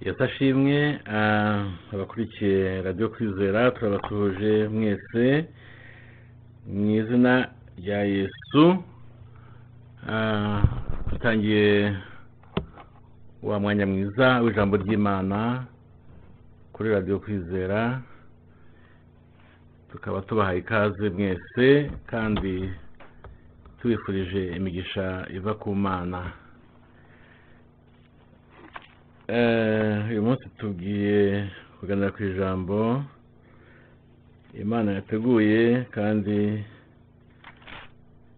yesu ashimwe ah, abakurikiye radiyo kwizera turabasuhuje mwese mu izina rya yesu. Ah, dutangiye wa mwanya mwiza w'ijambo ry'imana kuri radiyo kwizera tukaba tubahaye ikaze mwese kandi tubifurije imigisha iva ku mana. Uyu munsi tugiye kuganira ku ijambo imana yateguye kandi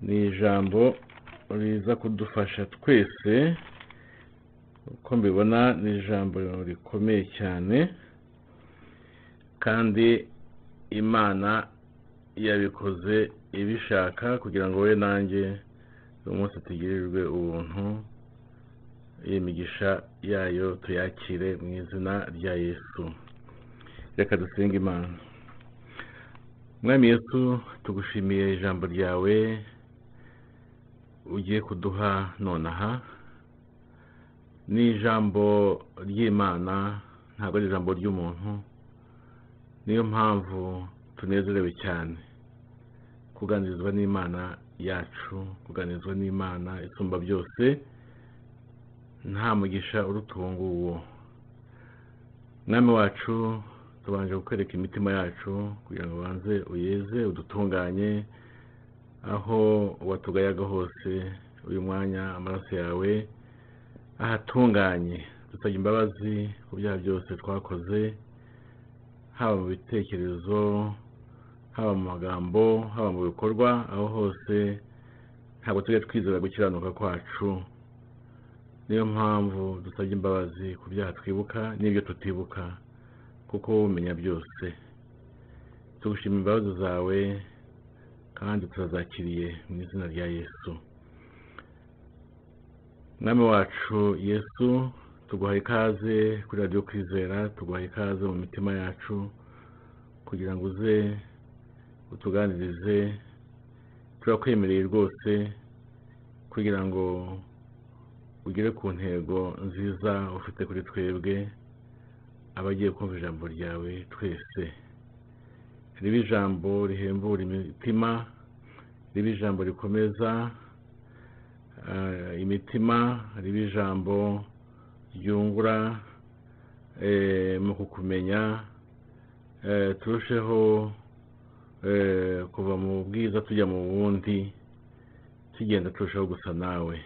ni ijambo riza kudufasha twese. Uko mbibona ni ijambo rikomeye cyane kandi imana yabikoze ibishaka kugira ngo we nanjye uyu munsi tugirirwe ubuntu. Iyi migisha yayo tuyakire mu izina rya yesu. Reka dusenge imana. Mwami yesu tugushimiye ijambo ryawe ugiye kuduha nonaha. Ni ijambo ry'imana ntabwo ari ijambo ry'umuntu. Niyo mpamvu tunezerewe cyane. Kuganirizwa n'imana yacu kuganirizwa n'imana isumba byose nta mugisha uruta uwo nguwo. Mwami wacu tubanje kukwereka imitima yacu kugira ngo ubanze uyeze udutunganye aho watugayaga hose uyu mwanya amaraso yawe ahatunganye. Dusabye imbabazi ku byaha byose twakoze haba mu bitekerezo haba mu magambo haba mu bikorwa aho hose ntabwo tujya twizera gukiranuka kwacu. Niyo mpamvu dusabye imbabazi ku byaha twibuka n'ibyo tutibuka kuko umenya byose. Tugushima imbabazi zawe kandi turazakiriye mu izina rya yesu. Mwami wacu yesu tuguhaye ikaze kuri radiyo kwizera tuguhaye ikaze mu mitima yacu kugira ngo uze utuganirize turakwemereye rwose kugira ngo ugere ku ntego nziza ufite kuri twebwe abagiye kumva ijambo ryawe twese. Ribe ijambo rihembura imitima ribe ijambo rikomeza ah, imitima ribe ijambo ryungura eh, mu kukumenya eh, turusheho eh, kuva mu bwiza tujya mu bundi tugenda turushaho gusa nawe.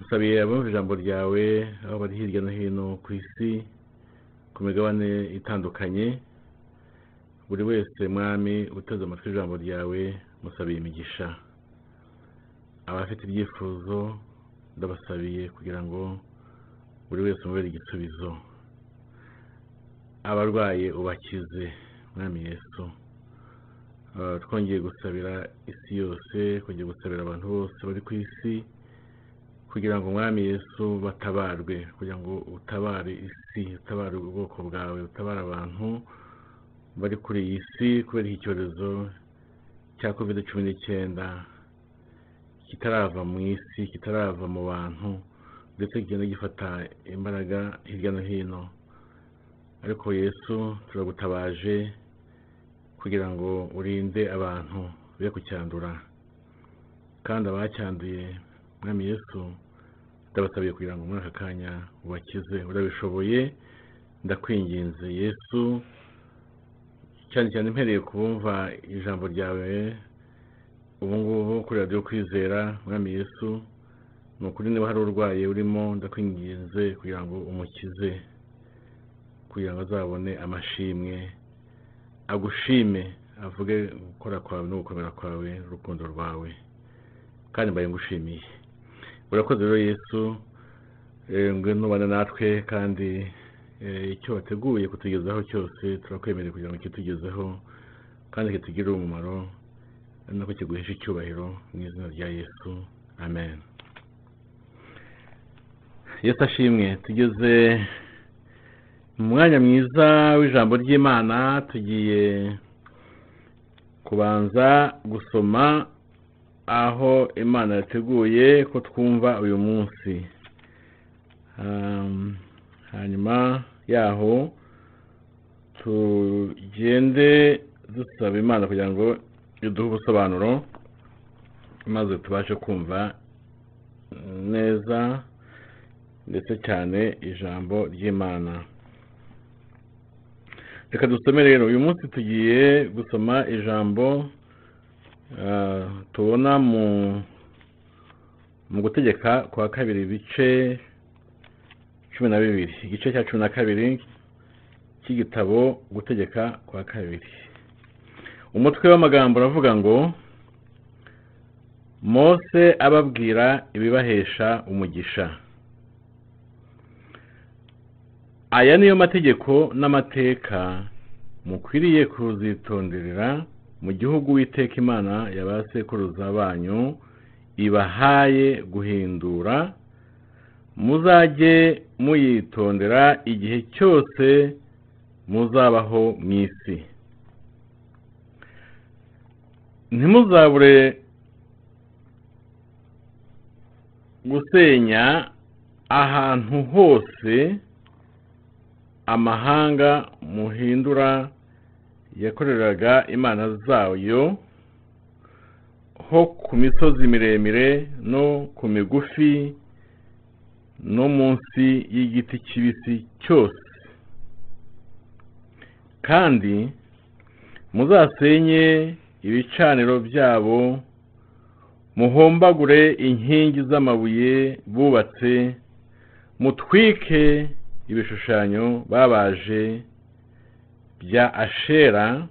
Nsabiye abumva ijambo ryawe aho bari hirya no hino ku isi ku migabane itandukanye. Buri wese mwami uteze amatwi ijambo ryawe musabiye imigisha abafite ibyifuzo ndabasabiye kugira ngo buri wese umubere igisubizo abarwaye ubakize mwami yesu. Twongeye gusabira isi yose twongeye gusabira abantu bose bari ku isi kugira ngo umwami yesu batabarwe kugira ngo utabare isi utabare ubwoko bwawe utabare abantu bari kuri iyi si kubera iki cyorezo cya covid cumi n'icyenda kitarava mu isi kitarava mu bantu ndetse kigenda gifata imbaraga hirya no hino. Ariko yesu turagutabaje kugira ngo urinde abantu be kucyandura. Kandi abacyanduye mwami yesu ndabasabiye kugira ngo muri aka kanya ubakize urabishoboye. Ndakwinginze yesu. Cyane cyane mpereye kubumva ijambo ryawe ubu ngubu kuri radiyo kwizera mwami yesu ni ukuri niba hari urwaye urimo ndakwinginze kugira ngo umukize kugira ngo azabone amashimwe agushime avuge gukora kwawe no gukomera kwawe n'urukundo rwawe. Kandi mbaye ngushimiye. Urakoze rero yesu ngwino natwe kandi eh, icyo wateguye kutugezaho cyose turakwemerera kugira ngo kitugezeho kandi kitugirire umumaro ari nako kiguhesha icyubahiro mu izina rya yesu. Amen. Yesu ashimwe tugeze mu mwanya mwiza w'ijambo ry'imana tugiye kubanza gusoma aho imana yateguye ko twumva uyu munsi. Um, hanyuma yaho tugende dusaba imana kugira ngo iduhe ubusobanuro maze tubashe kumva neza ndetse cyane ijambo ry'imana. Reka dusome rero uyu munsi tugiye gusoma ijambo tubona mu mu gutegeka kwa kabiri ibice cumi na bibiri. Igice cya cumi na kabiri cy'igitabo gutegeka kwa kabiri. Umutwe w'amagambo uravuga ngo mose ababwira ibibahesha umugisha. Aya niyo mategeko n'amateka mukwiriye kuzitonderera mu gihugu witeka imana ya ba sekuruza banyu ibahaye guhindura muzajye muyitondera igihe cyose muzabaho mu isi. Ntimuzabure gusenya ahantu hose amahanga muhindura yakoreraga imana zayo ho ku misozi miremire no ku migufi no munsi y'igiti kibisi cyose. Kandi muzasenye ibicaniro byabo muhombagure inkingi z'amabuye bubatse mutwike ibishushanyo babaje bya ashera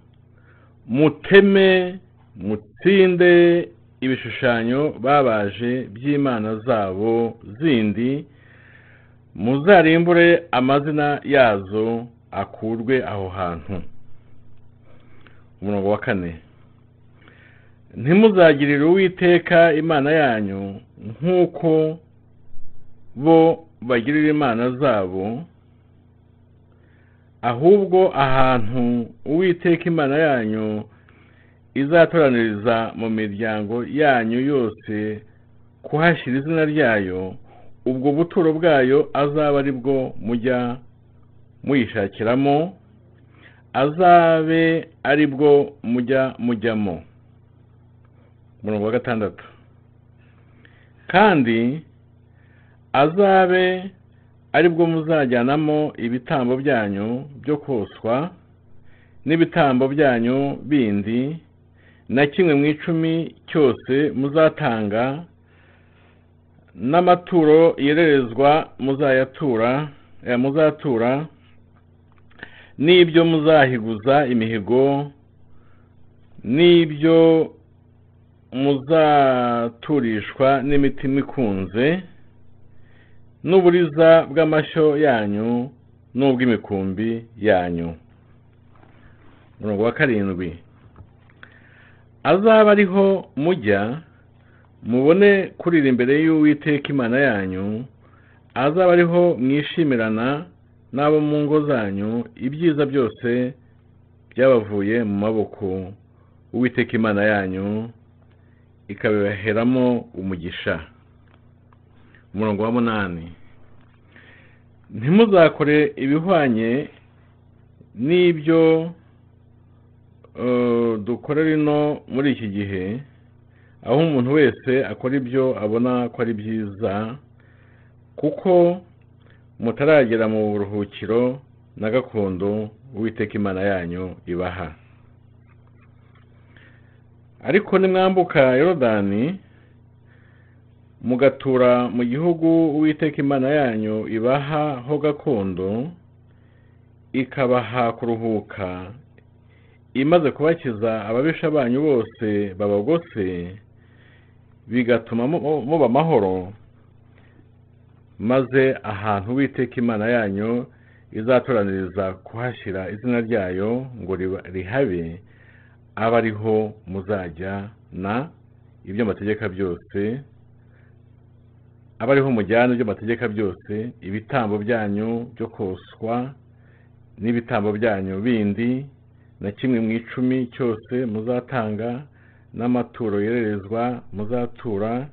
muteme mutsinde ibishushanyo babaje by'imana zabo zindi muzarimbure amazina yazo akurwe aho hantu. Umurongo wa kane. Ntimuzagirire uwiteka imana yanyu nk'uko bo bagirira imana zabo ahubwo ahantu uwiteka imana yanyu izatoraniriza mu miryango yanyu yose kuhashyira izina ryayo ubwo buturo bwayo azaba ari bwo mujya muyishakiramo azabe ari bwo mujya mujyamo. Umurongo wa gatandatu. Kandi azabe ari bwo muzajyanamo ibitambo byanyu byo koswa n'ibitambo byanyu bindi na kimwe mu icumi cyose muzatanga n'amaturo yererezwa muzayatura muzatura n'ibyo muzahiguza imihigo n'ibyo muzaturishwa n'imitima ikunze n'uburiza bw'amashyo yanyu n'ubw'imikumbi yanyu. Umurongo wa karindwi. Azaba ariho mujya mubone kurira imbere y'uwiteka imana yanyu azaba ariho mwishimirana n'abo mu ngo zanyu ibyiza byose byabavuye mu maboko uwiteka imana yanyu ikabibaheramo umugisha. Umurongo wa munani. Ntimuzakore ibihwanye n'ibyo dukorera ino muri iki gihe aho umuntu wese akora ibyo abona ko ari byiza kuko mutaragera mu buruhukiro na gakondo uwiteka imana yanyu ibaha. Ariko nimwambuka yorodani mugatura mu gihugu uwiteka imana yanyu ibaha ho gakondo ikabaha kuruhuka. Imaze kubakiza ababisha banyu bose babagose bigatuma muba amahoro. Maze ahantu uwiteka imana yanyu izatoraniriza kuhashyira izina ryayo ngo rihabe abe ariho muzajya na ibyo mategeka byose abe ariho mujyana ibyo mategeka byose ibitambo byanyu byo koswa n'ibitambo byanyu bindi na kimwe mu icumi cyose muzatanga n'amaturo yererezwa muzatura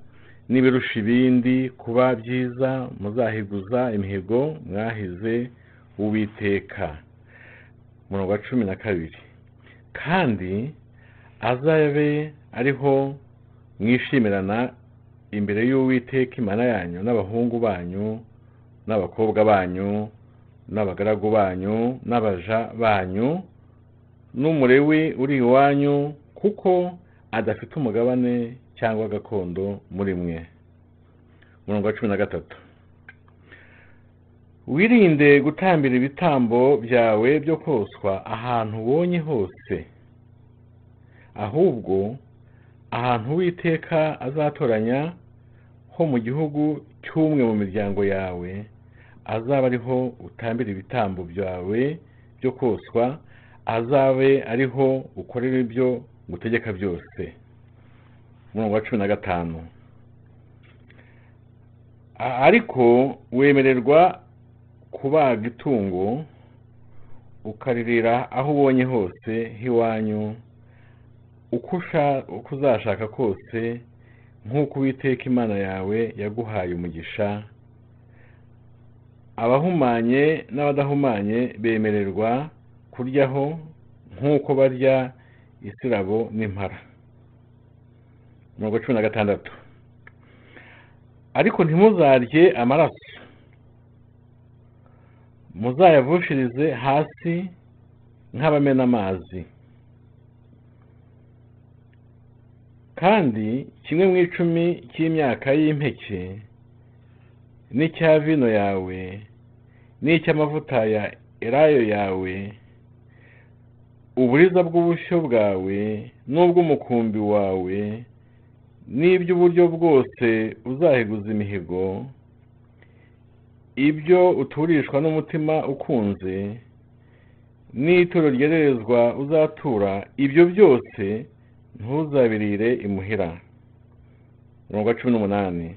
n'ibirusha ibindi kuba byiza muzahiguza imihigo mwahize uwiteka. Umurongo wa cumi na kabiri. Kandi azabe ariho mwishimirana imbere y'uwiteka imana yanyu n'abahungu banyu n'abakobwa banyu n'abagaragu banyu n'abaja banyu n'umurewi uri iwanyu kuko adafite umugabane cyangwa gakondo muri mwe. Umurongo wa cumi na gatatu. Wirinde gutambira ibitambo byawe byo koswa ahantu ubonye hose ahubwo ahantu uwiteka azatoranya ho mu gihugu cy'umwe mu miryango yawe azaba ariho utambira ibitambo byawe byo koswa azabe ariho ukorera ibyo gutegeka byose. Umurongo wa cumi na gatanu. Ariko wemererwa kubaga itungo ukaririra aho ubonye hose h'iwanyu uko uzashaka kose nk'uko uwiteka imana yawe yaguhaye umugisha abahumanye n'abadahumanye bemererwa kuryaho nk'uko barya isirabo n'impara. Mirongo cumi na gatandatu. Ariko ntimuzarye amaraso. Muzayavushirize hasi nk'abamena amazi kandi kimwe mu icumi cy'imyaka y'impeke n'icya vino yawe n'icy'amavuta ya elayo yawe uburiza bw'ubushyo bwawe n'ubw'umukumbi wawe n'iby'uburyo bwose uzahiguza imihigo ibyo uturishwa n'umutima ukunze n'ituro ryererezwa uzatura ibyo byose ntuzabirire imuhira mirongo cumi n'umunani.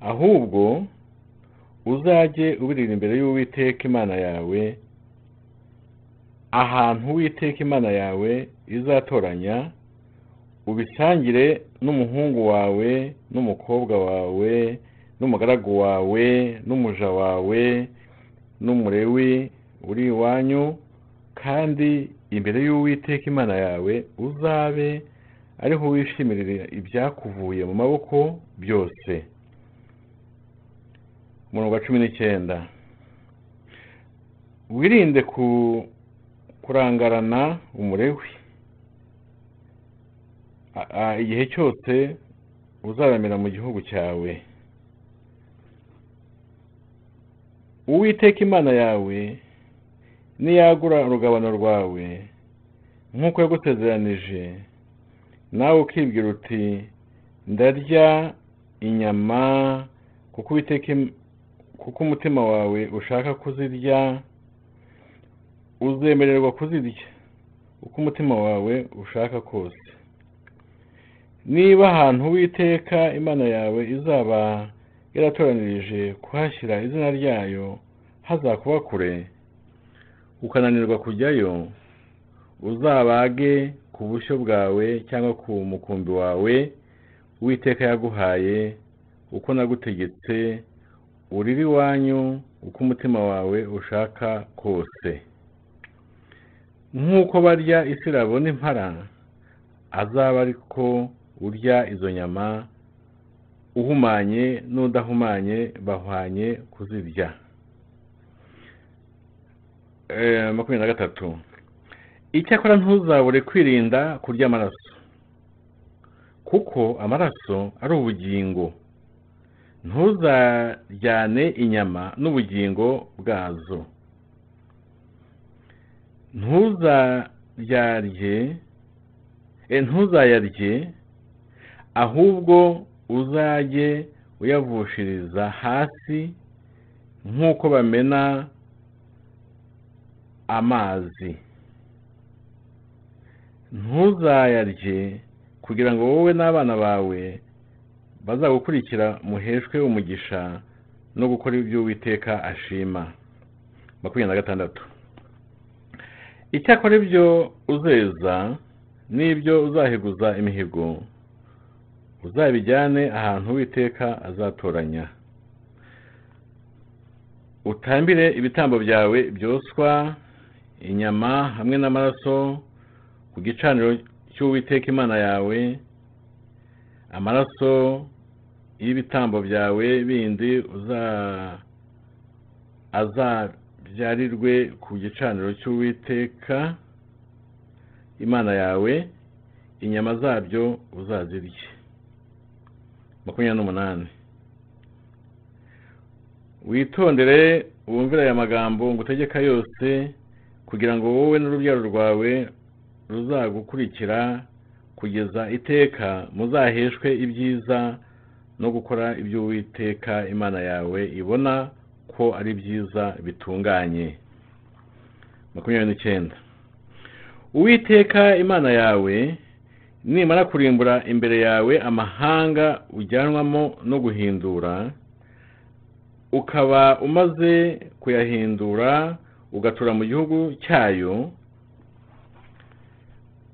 Ahubwo uzajye ubirira imbere y'uwiteka imana yawe ahantu uwiteka imana yawe izatoranya ubisangire n'umuhungu wawe n'umukobwa wawe n'umugaragu wawe n'umuja wawe n'umurewi uri iwanyu kandi imbere y'uwiteka imana yawe uzabe ariho wishimirira ibyakuvuye mu maboko byose. Umurongo wa cumi n'icyenda. Wirinde kurangarana umurewi igihe cyose uzaramira mu gihugu cyawe. Uwiteka imana yawe niyagura urugabano rwawe nk'uko yagusezeranije. Nawe ukibwira uti ndarya inyama kuko uwiteka kuko umutima wawe ushaka kuzirya uzemererwa kuzirya uko umutima wawe ushaka kose. Niba ahantu uwiteka imana yawe izaba yaratoranirije kuhashyira izina ryayo hazakuba kure. Ukananirwa kujyayo uzabage ku bushyo bwawe cyangwa ku mukumbi wawe uwiteka yaguhaye uko nagutegetse urire iwanyu uko umutima wawe ushaka kose. Nk'uko barya isirabo n'impara azaba ariko urya izo nyama uhumanye n'udahumanye bahwanye kuzirya. Makumyabiri na gatatu. Icyakora ntuzabure kwirinda kurya amaraso. Kuko amaraso ari ubugingo. Ntuzajyane inyama n'ubugingo bwazo. Ntuzayarye ntuzayarye ahubwo uzajye uyavushiriza hasi nk'uko bamena amazi. Ntuzayarye kugira ngo wowe n'abana bawe bazagukurikira muheshwe umugisha no gukora ibyo Uwiteka ashima. Makumyabiri na gatandatu. Icyakora ibyo uzeza n'ibyo uzahiguza imihigo uzabijyane ahantu uwiteka azatoranya. Utambire ibitambo byawe byoswa inyama hamwe n'amaraso ku gicaniro cy'uwiteka imana yawe amaraso y'ibitambo byawe bindi azabyarirwe ku gicaniro cy'uwiteka imana yawe inyama zabyo uzazirye. Makumyabiri n'umunani. Witondere wumvire aya magambo ngo utegeka yose kugira ngo wowe n'urubyaro rwawe ruzagukurikira kugeza iteka muzaheshwe ibyiza no gukora ibyo uwiteka imana yawe ibona ko ari byiza bitunganye. Makumyabiri n'icyenda. Uwiteka imana yawe nimara kurimbura imbere yawe amahanga ujyanwamo no guhindura ukaba umaze kuyahindura ugatura mu gihugu cyayo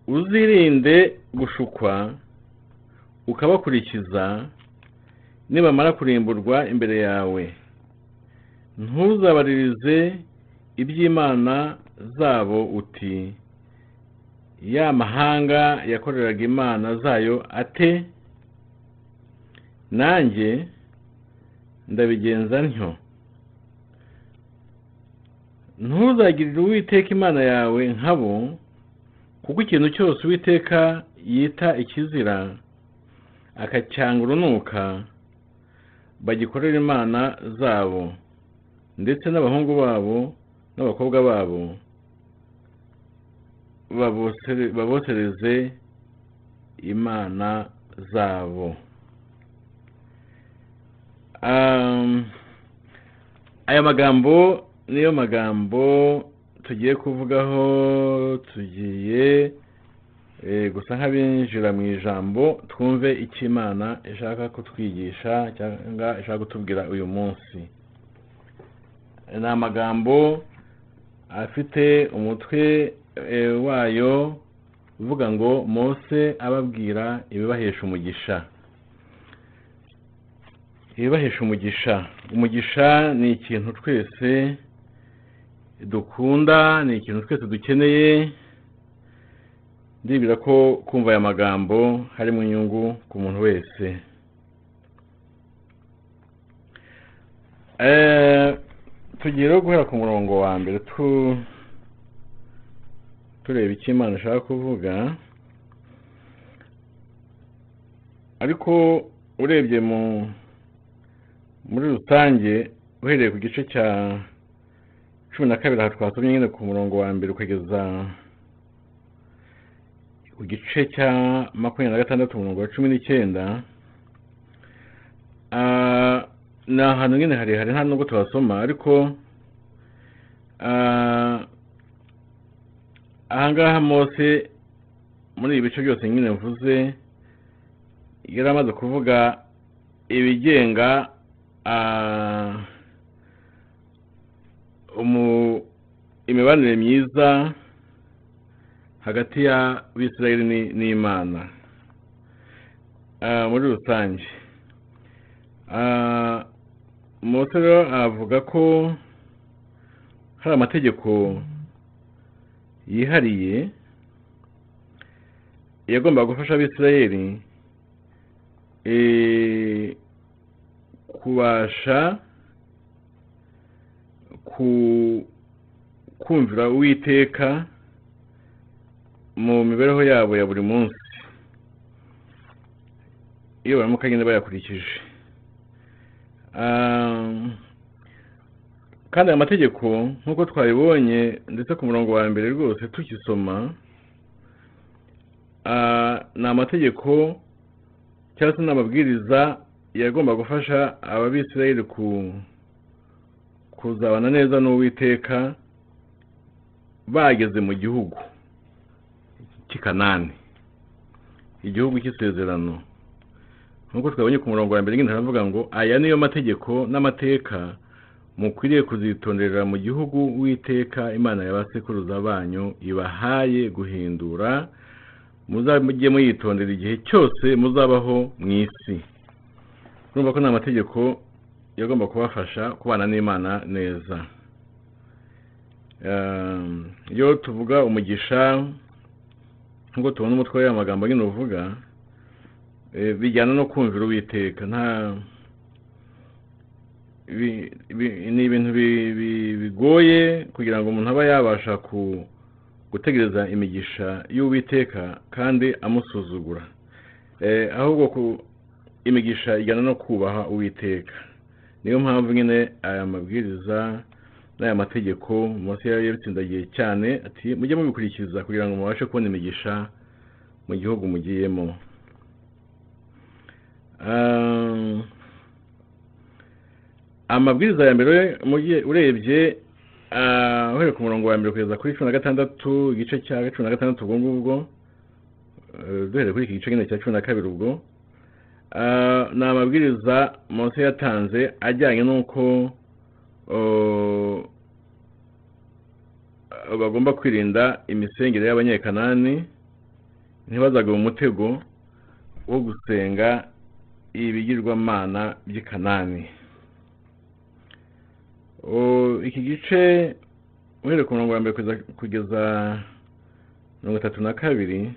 uzirinde gushukwa ukabakurikiza nibamara kurimburwa imbere yawe. Ntuzabaririze iby'imana zabo uti ya mahanga yakoreraga imana zayo ate? Nanjye ndabigenza ntyo. Ntuzagirire uwiteka imana yawe nkabo kuko ikintu cyose uwiteka yita ikizira akacyanga urunuka bagikorera imana zabo ndetse n'abahungu babo n'abakobwa babo babosereze imana zabo. Aya magambo niyo magambo tugiye kuvugaho tugiye gusa nk'abinjira mu ijambo twumve icyo imana ishaka kutwigisha cyangwa ishaka kutubwira uyu munsi. Ni amagambo afite umutwe wayo uvuga ngo mose ababwira ibibahesha umugisha. Ibibahesha umugisha. Umugisha ni ikintu twese dukunda ni ikintu twese dukeneye. Ndibwira ko kumva aya magambo harimo inyungu ku muntu wese. Tugiye rero guhera ku murongo wa mbere tureba icyo imana ishaka kuvuga. Ariko urebye muri rusange uhereye ku gice cya cumi na kabiri aha twasomye nyine ku murongo wa mbere ukageza ku gice cya makumyabiri na gatandatu umurongo wa cumi n'icyenda. Ni ahantu nyine harehare nta nubwo tuhasoma ariko ahangaha mose muri ibi bice byose nyine mvuze yari amaze kuvuga ibigenga imibanire myiza hagati ya bisirayeli n'imana. Muri rusange. Mose rero avuga ko hari amategeko yihariye yagombaga gufasha abisirayeli kubasha kumvira uwiteka mu mibereho yabo ya buri munsi. Iyo baramuka nyine bayakurikije. Kandi aya mategeko nk'uko twabibonye ndetse ku murongo wa mbere rwose tukisoma ni amategeko cyangwa se n'amabwiriza yagomba gufasha ababisirayeli kuzabana neza n'uwiteka bageze mu gihugu cy'i kanani. Igihugu cy'isezerano. Nk'uko twabonye ku murongo wa mbere nyine haravuga ngo aya niyo mategeko n'amateka mukwiriye kuzitonderera mu gihugu witeka imana ya ba sekuruza banyu ibahaye guhindura muzajye muyitondera igihe cyose muzabaho mu isi. Urumva ko ni amategeko yagomba kubafasha kubana n'imana neza. Um, iyo tuvuga umugisha nk'uko tubona umutwe w'aya magambo nyine uvuga eh, bijyana no kumvira uwiteka. Nta ni ibintu bi- bi- bigoye kugira ngo umuntu aba yabasha ku gutegereza imigisha y'uwiteka kandi amusuzugura. Eh, ahubwo imigisha ijyana no kubaha uwiteka. Niyo mpamvu nyine aya mabwiriza n'aya mategeko munsi yabitsindagiye cyane ati mujye mubikurikiza kugira ngo mubashe kubona imigisha mu gihugu mugiyemo. Ah, amabwiriza ya mbere urebye ah, uhereye ku murongo wa mbere kugeza kuri cumi na gatandatu igice cya cumi na gatandatu ubwo ngubwo eh, duhereye kuri iki gice nyine cya cumi na kabiri ubwo. Ni amabwiriza munsi yatanze ajyanye n'uko bagomba kwirinda imisengere y'abanyekanani ntibazagwe mu mutego wo gusenga ibigirwamana by'i kanani iki gice uhereye ku murongo wa mbere kugeza- mirongo itatu na kabiri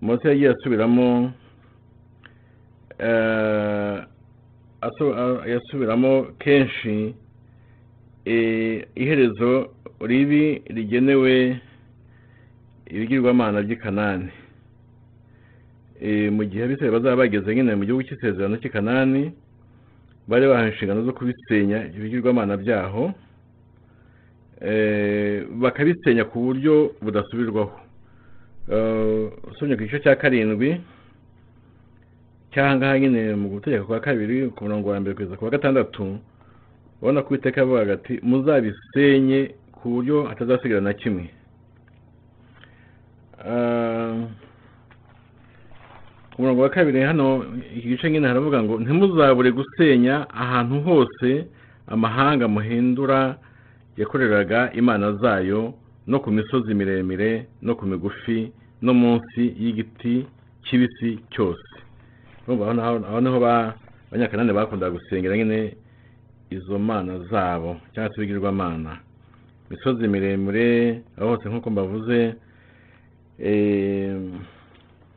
mose yagiye asubiramo eh, yasubiramo kenshi eh, iherezo ribi rigenewe ibigirwamana by'i kanani Eh, mu gihe abisirayeli bazaba bageze nyine mu gihugu cy'isezerano cy'i kanani bari bahawe inshingano zo kubisenya ibigirwamana byaho eh, bakabisenya ku buryo budasubirwaho. Eh, usomye ku gice cya karindwi cyangwa nyine mu gutegeka kwa kabiri ku murongo wa mbere kugeza ku wa gatandatu ubona ko uwiteka yavugaga ati muzabisenye ku buryo hatazasigara na kimwe. Ah, ku murongo wa kabiri hano iki gice nyine haravuga ngo ntimuzabure gusenya ahantu hose amahanga muhindura yakoreraga imana zayo no ku misozi miremire no ku migufi no munsi y'igiti kibisi cyose. Naho- aho ni ho ba- abanyakanani bakundaga gusengera nyine izo mana zabo cyangwa se ibigirwamana. Imisozi miremire aho hose nk'uko mbavuze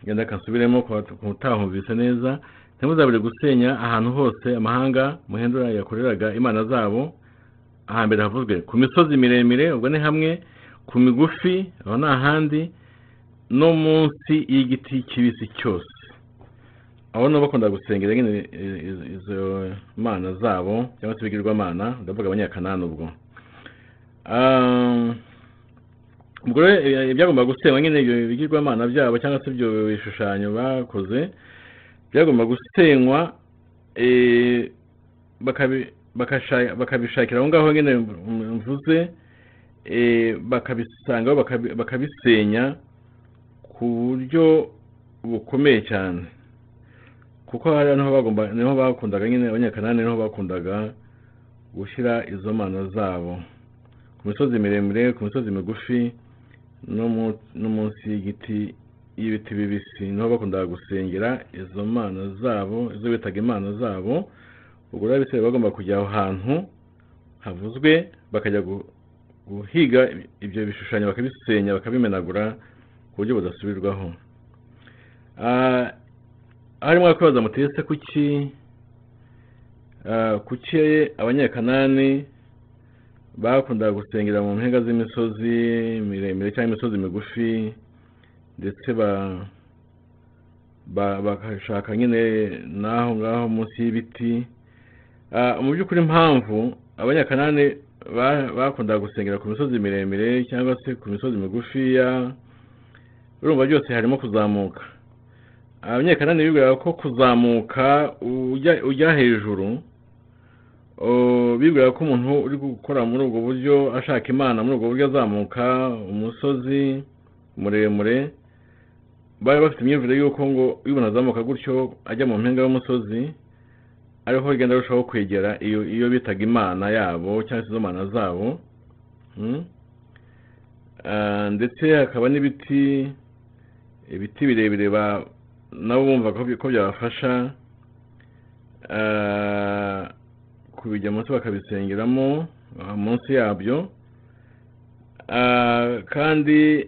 genda kansubiremo ku utahumvise neza. Ntimuzabure gusenya ahantu hose amahanga muhindura yakoreraga imana zabo ahambere havuzwe ku misozi miremire ubwo ni hamwe ku migufi aho ni ahandi no munsi y'igiti kibisi cyose. Nabo bakunda gusengera nyine izo mana zabo cyangwa se ibigirwamana ndavuga abanyakanani ubwo. Ubwo rero eh, ibyagomba gusenywa nyine ibyo bigirwamana byabo cyangwa se ibyo bishushanyo bakoze byagomba gusenywa eh, bakabishakira aho ngaho nyine mvuze eh, bakabisangaho bakabi- bakabisenya ku buryo bukomeye cyane. Kuko hari ni ho bagomba ni ho bakundaga nyine abanyakanani ni ho bakundaga gushyira izo mana zabo. Ku misozi miremire ku misozi migufi no mu- no munsi y'igiti y'ibiti bibisi. Niho bakundaga gusengera izo mana zabo izo bitaga imana zabo. Ubwo rero abisirayeli bagomba kujya aho hantu havuzwe bakajya gu- guhiga ibyo bishushanyo bakabisenya bakabimenagura ku buryo budasubirwaho. Ah, harimo kwibaza muti ese kuki? Ah, kuki abanyakanani bakundaga gusengera mu mpinga z'imisozi miremire cyangwa imisozi migufi ndetse ba ba- bagashaka nyine n'aho ngaho munsi y'ibiti. Ah, mu by'ukuri impamvu abanyakanani ba- bakundaga gusengera ku misozi miremire cyangwa se ku misozi migufiya urumva byose harimo kuzamuka. Abanyakanani bibwiraga ko kuzamuka ujya hejuru o, bibwiraga ko umuntu uri gukora muri ubwo buryo ashaka imana muri ubwo buryo azamuka umusozi muremure bari bafite imyumvire y'uko ngo umuntu azamuka gutyo ajya mu mpinga y'umusozi ariho rigenda arushaho kwegera iyo bitaga imana yabo cyangwa se izo mana zabo Mm. Ah, ndetse hakaba n'ibiti ibiti birebire nabo bumva ko byabafasha kubijya munsi bakabisengeramo munsi yabyo kandi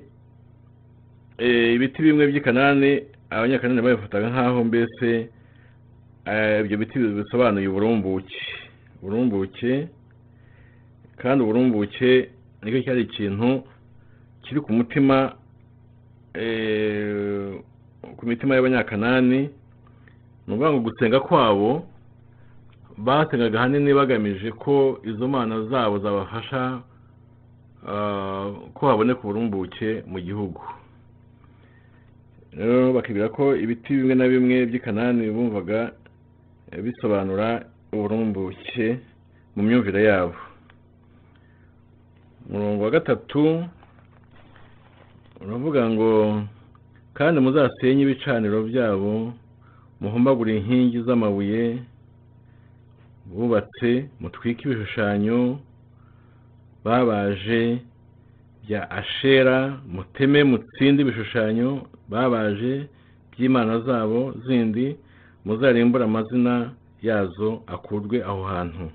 eh, ibiti bimwe by'i kanani abanyakanani babifataga nk'aho mbese ibyo biti bisobanuye uburumbuke uburumbuke kandi uburumbuke ni cyo cyari ikintu kiri ku mutima eh, ku mitima y'abanyakanani ni ukuvuga ngo gusenga kwabo basengaga ahanini bagamije ko izo mana zabo zabafasha ah, ko haboneka uburumbuke mu gihugu. Rero bakibwira ko ibiti bimwe na bimwe by'i kanani bumvaga eh, bisobanura uburumbuke mu myumvire yabo. Umurongo wa gatatu uravuga ngo kandi muzasenye ibicaniro byabo muhumbagure inkingi z'amabuye bubatse mutwike ibishushanyo babaje bya ashera muteme mutsinde ibishushanyo babaje by'imana zabo zindi muzarimbure amazina yazo akurwe aho hantu.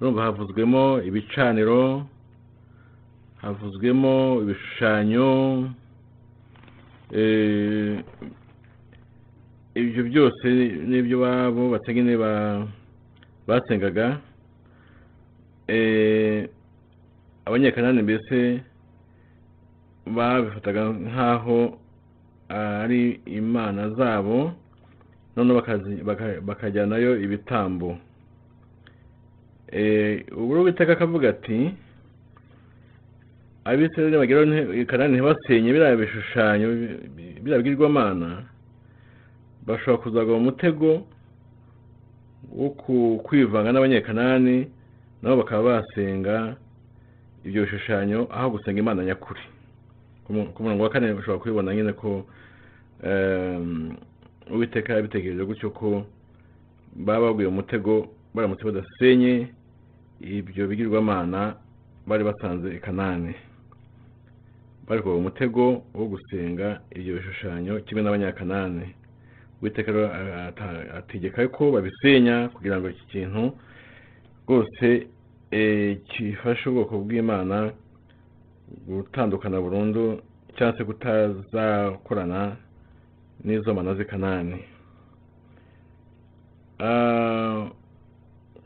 Urumva havuzwemo ibicaniro havuzwemo ibishushanyo ibyo byose n'ibyo babo batagene ba basengaga eh, abanyekanani mbese babifataga nk'aho ari imana zabo noneho bakajyanayo ibitambo. Eh, ubwo uwiteka akavuga ati abisirayeli bageraho nti- i kanani ntibasenye biriya bishushanyo bi- bi- biriya bigirwamana bashobora kuzagwa mu mutego wo kwivanga n'abanyekanani nabo bakaba basenga ibyo bishushanyo aho gusenga imana nyakuri. Ku mu- ku murongo wa kane ushobora kubibona nyine ko em, uwiteka yabitekereje gutyo ko baba baguye mu mutego baramutse badasenye ibyo bigirwamana bari basanze i kanani. Bari kuva mu mutego wo gusenga ibyo bishushanyo kimwe n'abanyakanani. Ata- ategeka ko babisenya kugira ngo iki kintu rwose eh, gifashe ubwoko bw'imana gutandukana burundu cyangwa se kutazakorana n'izo mana z'i kanani. Ah,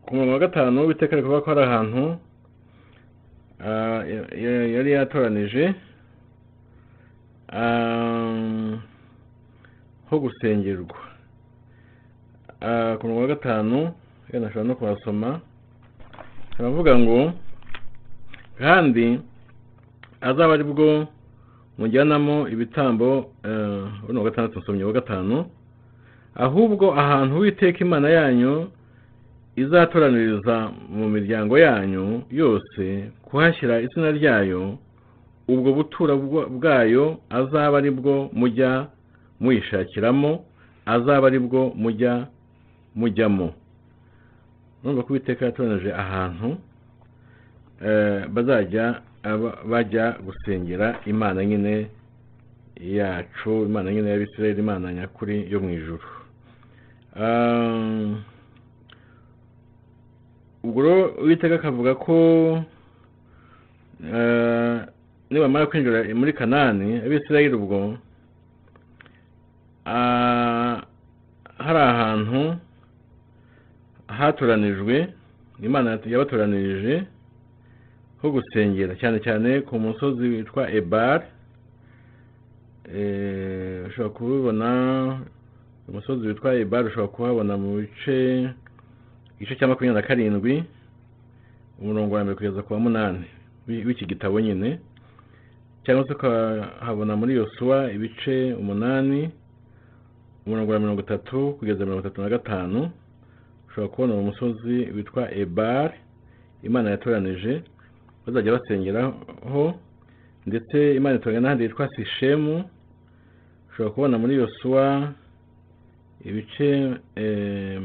ku murongo wa gatanu uwiteka ari ko hari ahantu ah, ya- ya- yari yatoranije ho gusengerwa. Ah, ku murongo wa gatanu yenda nashobora no kuhasoma. Haravuga ngo kandi azaba ari bwo mujyanamo ibitambo eh, buno wa gatandatu nsomye wa gatanu ahubwo ahantu uwiteka imana yanyu izatoraniriza mu miryango yanyu yose kuhashyira izina ryayo ubwo butura bwa- bwayo azaba ari bwo mujya muyishakiramo azaba ari bwo mujya mujyamo. Urumva ko uwiteka yatoranije ahantu eh, bazajya bajya gusengera imana nyine yacu imana nyine y'abisirayeli imana nyakuri yo mu ijuru. Ah, ubwo rero uwiteka akavuga ko eh, nibamara kwinjira muri kanani abisirayeli ubwo ah, hari ahantu hatoranijwe imana yabatoranirije ho gusengera cyane cyane ku musozi witwa ebari Eh, ushobora kubibona umusozi witwa ebari ushobora kuhabona mu bice igice cya makumyabiri na karindwi umurongo wa mbere kugeza ku wa munani w'i- w'iki gitabo nyine. Cyangwa se ukahabona muri yosuwa ibice umunani umurongo wa mirongo itatu kugeza mirongo itatu na gatanu ushobora kubona uwo musozi witwa ebari imana yatoranije bazajya basengeraho ndetse imana itoranya n'ahandi yitwa sishemu ushobora kubona muri yosuwa ibice eh,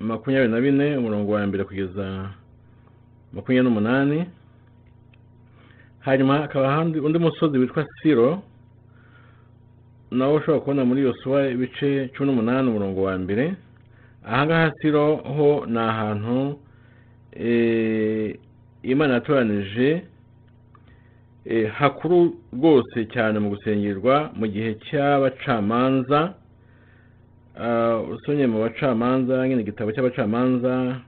makumyabiri na bine umurongo wa mbere kugeza makumyabiri n'umunani hanyuma hakaba ahandi undi musozi witwa siro nawo ushobora kubona muri yosuwa ibice cumi n'umunani umurongo wa mbere. Ahangaha siro ho ni ahantu eh, imana yatoranije eh, hakuru rwose cyane mu gusengerwa mu gihe cy'abacamanza Ah, usomye mu bacamanza nyine igitabo cy'abacamanza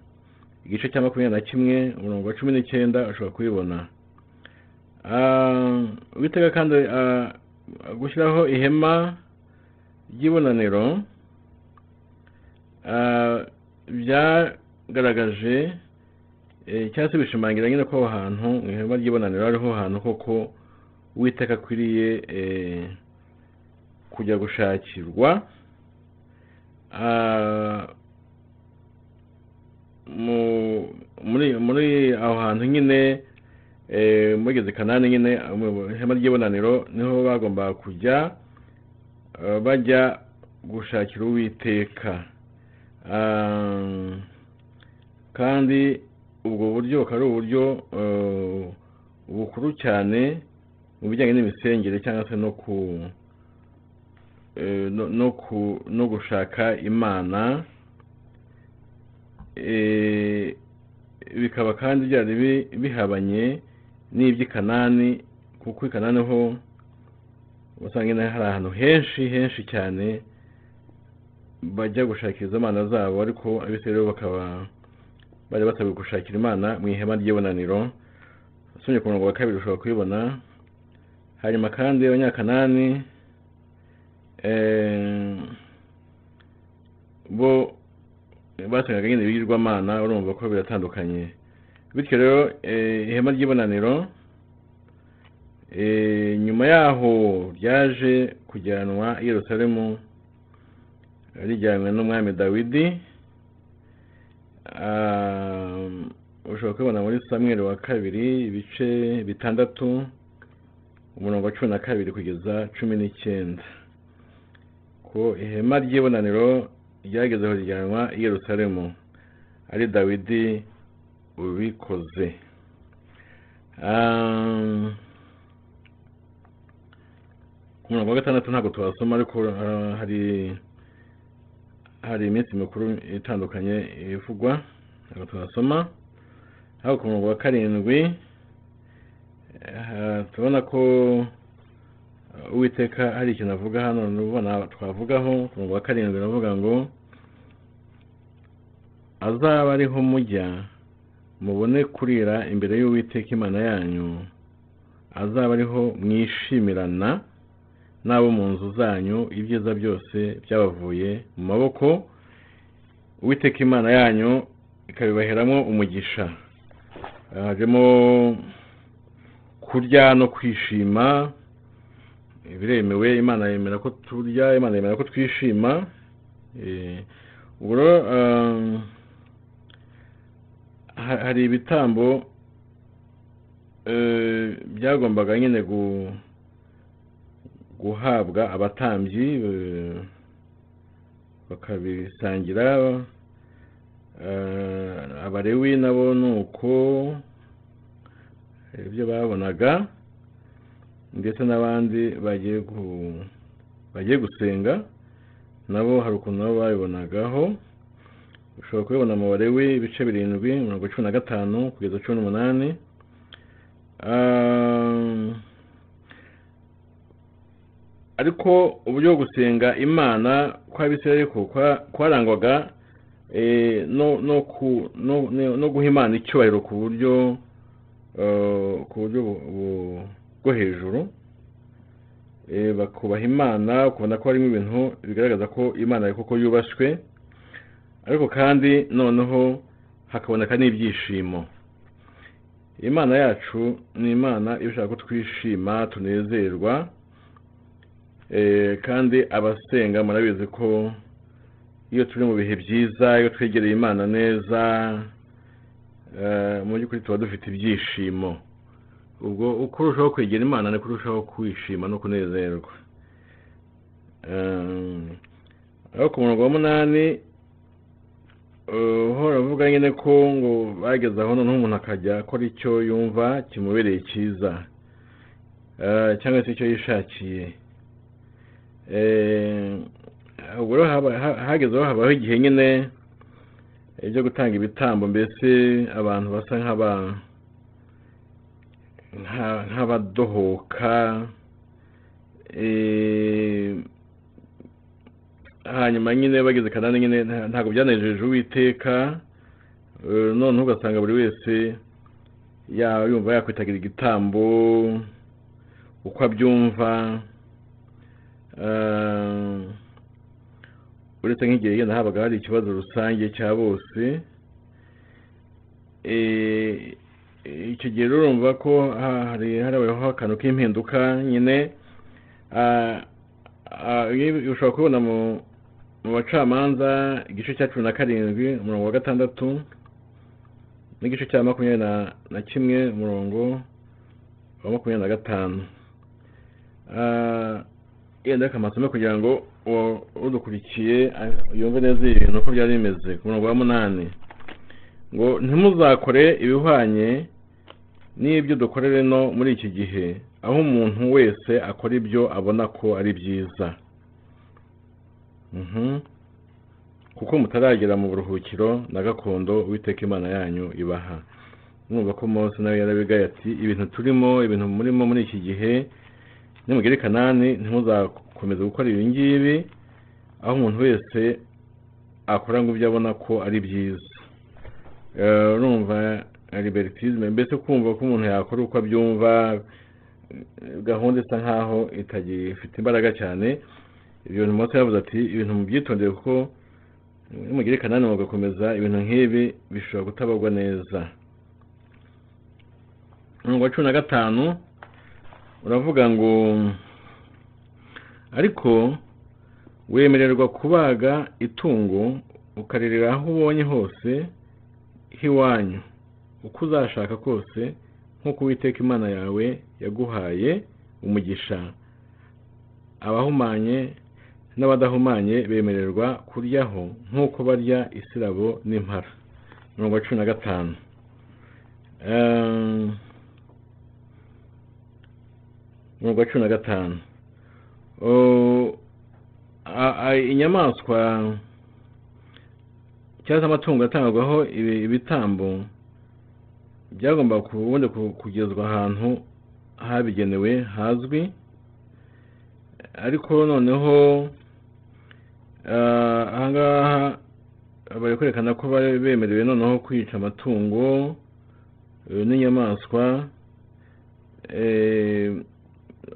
igice cya makumyabiri na kimwe umurongo wa cumi n'icyenda ushobora kubibona. Uwiteka kandi ah, gushyiraho ihema ry'ibonaniro byagaragaje cyangwa se bishimangira nyine ko aho hantu mu ihema ry'ibonaniro hariho hantu koko uwiteka akwiriye kujya gushakirwa mu- muri aho hantu nyine mugeze kanani nyine mu ihema ry'ibonaniro ni ho bagombaga kujya eh, bajya gushakira uwiteka. Ah, kandi ubwo buryo bukaba ari uburyo eh, bukuru cyane mu bijyanye n'imisengere cyangwa se no eh, gushaka imana. Eh, bikaba kandi byari bi- bihabanye n'iby'i kanani kuko i kanani ho usanga hari ahantu henshi henshi cyane bajya gushakira izo mana zabo ariko abisirayeli bakaba bari basabwe gushakira imana mu ihema ry'ibonaniro. Usomye ku murongo wa kabiri ushobora kubibona hanyuma kandi abanyakanani eh, bo basengaga nyine ibigirwamana urumva ko biratandukanye. Bityo rero eh, ihema ry'ibonaniro eh, nyuma yaho ryaje kujyanwa i yerusalemu rijyanywe n'umwami dawidi Ah, ushobora kubibona muri samweli wa kabiri ibice bitandatu umurongo wa cumi na kabiri kugeza cumi n'icyenda. Ko ihema ry'ibonaniro ryagezeho rijyanwa i yerusalemu. Ari dawidi ubikoze. Ku murongo wa gatandatu ntabwo tuhasoma ariko ah, hari hari iminsi mikuru itandukanye ivugwa ntabwo tuhasoma. Aho ku murongo wa karindwi eh, tubona ko uh, uwiteka hari ikintu avuga hano twavugaho ku murongo wa karindwi aravuga ngo azaba ariho mujya. Mubone kurira imbere y'uwiteka imana yanyu azaba ariho mwishimirana n'abo mu nzu zanyu ibyiza byose byabavuye mu maboko uwiteka imana yanyu ikabibaheramo umugisha. Hajemo kurya no kwishima biremewe imana yemera ko turya imana yemera ko twishima Eh, ubwo rero ah, hari ibitambo eh, byagombaga nyine gu guhabwa abatambyi eh, bakabisangira eh, abarewi nabo ni uko ibyo babonaga ndetse n'abandi bagiye gu- bagiye gusenga nabo hari ukuntu nabo babibonagaho. Ushobora kubibona mu barewi ibice birindwi mirongo cumi na gatanu kugeza cumi n'umunani. Ah, ariko uburyo bwo gusenga imana kwa- kwarangwaga eh, no guha imana icyubahiro ku buryo eh, ku buryo bu- bu- bwo hejuru Eh, bakubaha imana ukabona ko harimo ibintu bigaragaza ko imana koko yubashywe. Ariko kandi noneho hakaboneka n'ibyishimo. Imana yacu ni imana ishaka ko twishima tunezerwa Eh, kandi abasenga murabizi ko iyo turi mu bihe byiza iyo twegereye imana neza eh, mu by'ukuri tuba dufite ibyishimo. Ubwo uko urushaho kwegera imana niko urushaho kwishima no kunezerwa. Eh, aho ku murongo wa munani uhora avuga nyine ko ngo bageze aho noneho umuntu akajya akora icyo yumva kimubereye cyiza Eh, cyangwa se icyo yishakiye. Eh, ubwo rero hagezeho habaho igihe nyine eh, byo gutanga ibitambo mbese abantu basa nk'aba nka- nk'abadohoka. Eh, hanyuma nyine bageze kanani nyine nta- ntabwo byanejeje uwiteka eh, noneho ugasanga buri wese yumva yakwitagira igitambo uko abyumva eh, uretse nk'igihe yenda habaga hari ikibazo rusange cya bose eh, icyo gihe urumva ko ha- hari harabayeho akantu k'impinduka nyine iyo ushobora kubona mu mu bacamanza igice cya cumi na karindwi umurongo wa gatandatu n'igice cya makumyabiri na- kimwe umurongo wa makumyabiri na gatanu Ah, yenda reka amasomo kugira ngo udukurikiye ah, yumve neza ibintu uko byari bimeze ku murongo wa munani ngo ntimuzakore ibihwanye n'ibyo dukorera ino muri iki gihe aho umuntu wese akora ibyo abona ko ari byiza. Kuko mutaragera mu buruhukiro na gakondo uwiteka imana yanyu ibaha. Mwumva ko mose nawe yarabigaye ati ibintu turimo ibintu murimo muri iki gihe nimugere kanani ntimuzakomeze gukora ibi ngibi aho umuntu wese akora ngo ibyo abona ko ari byiza. Eh, urumva libertisme mbese kumva ko umuntu yakora uko abyumva eh, gahunda isa nkaho itagifite imbaraga cyane. Ibyo bintu mose yavuze ati ibintu mubyitondere kuko nimugire kanani mugakomeza ibintu nk'ibi bishobora kutabagwa neza. Umurongo wa cumi na gatanu uravuga ngo ariko wemererwa kubaga itungo ukaririra aho ubonye hose h'iwanyu. Uko uzashaka kose nk'uko uwiteka imana yawe yaguhaye umugisha abahumanye n'abadahumanye bemererwa kuryaho nk'uko barya isirabo n'impara. Mirongo cumi na gatanu. Ehm, mirongo cumi na gatanu. Inyamaswa cyangwa se amatungo atangwaho ibi- ibitambo byagomba ubundi ku- kugezwa ahantu habigenewe hazwi. Ariko noneho ahangaha bari kwerekana ko bari bemerewe noneho kwica amatungo eh, n'inyamaswa eh,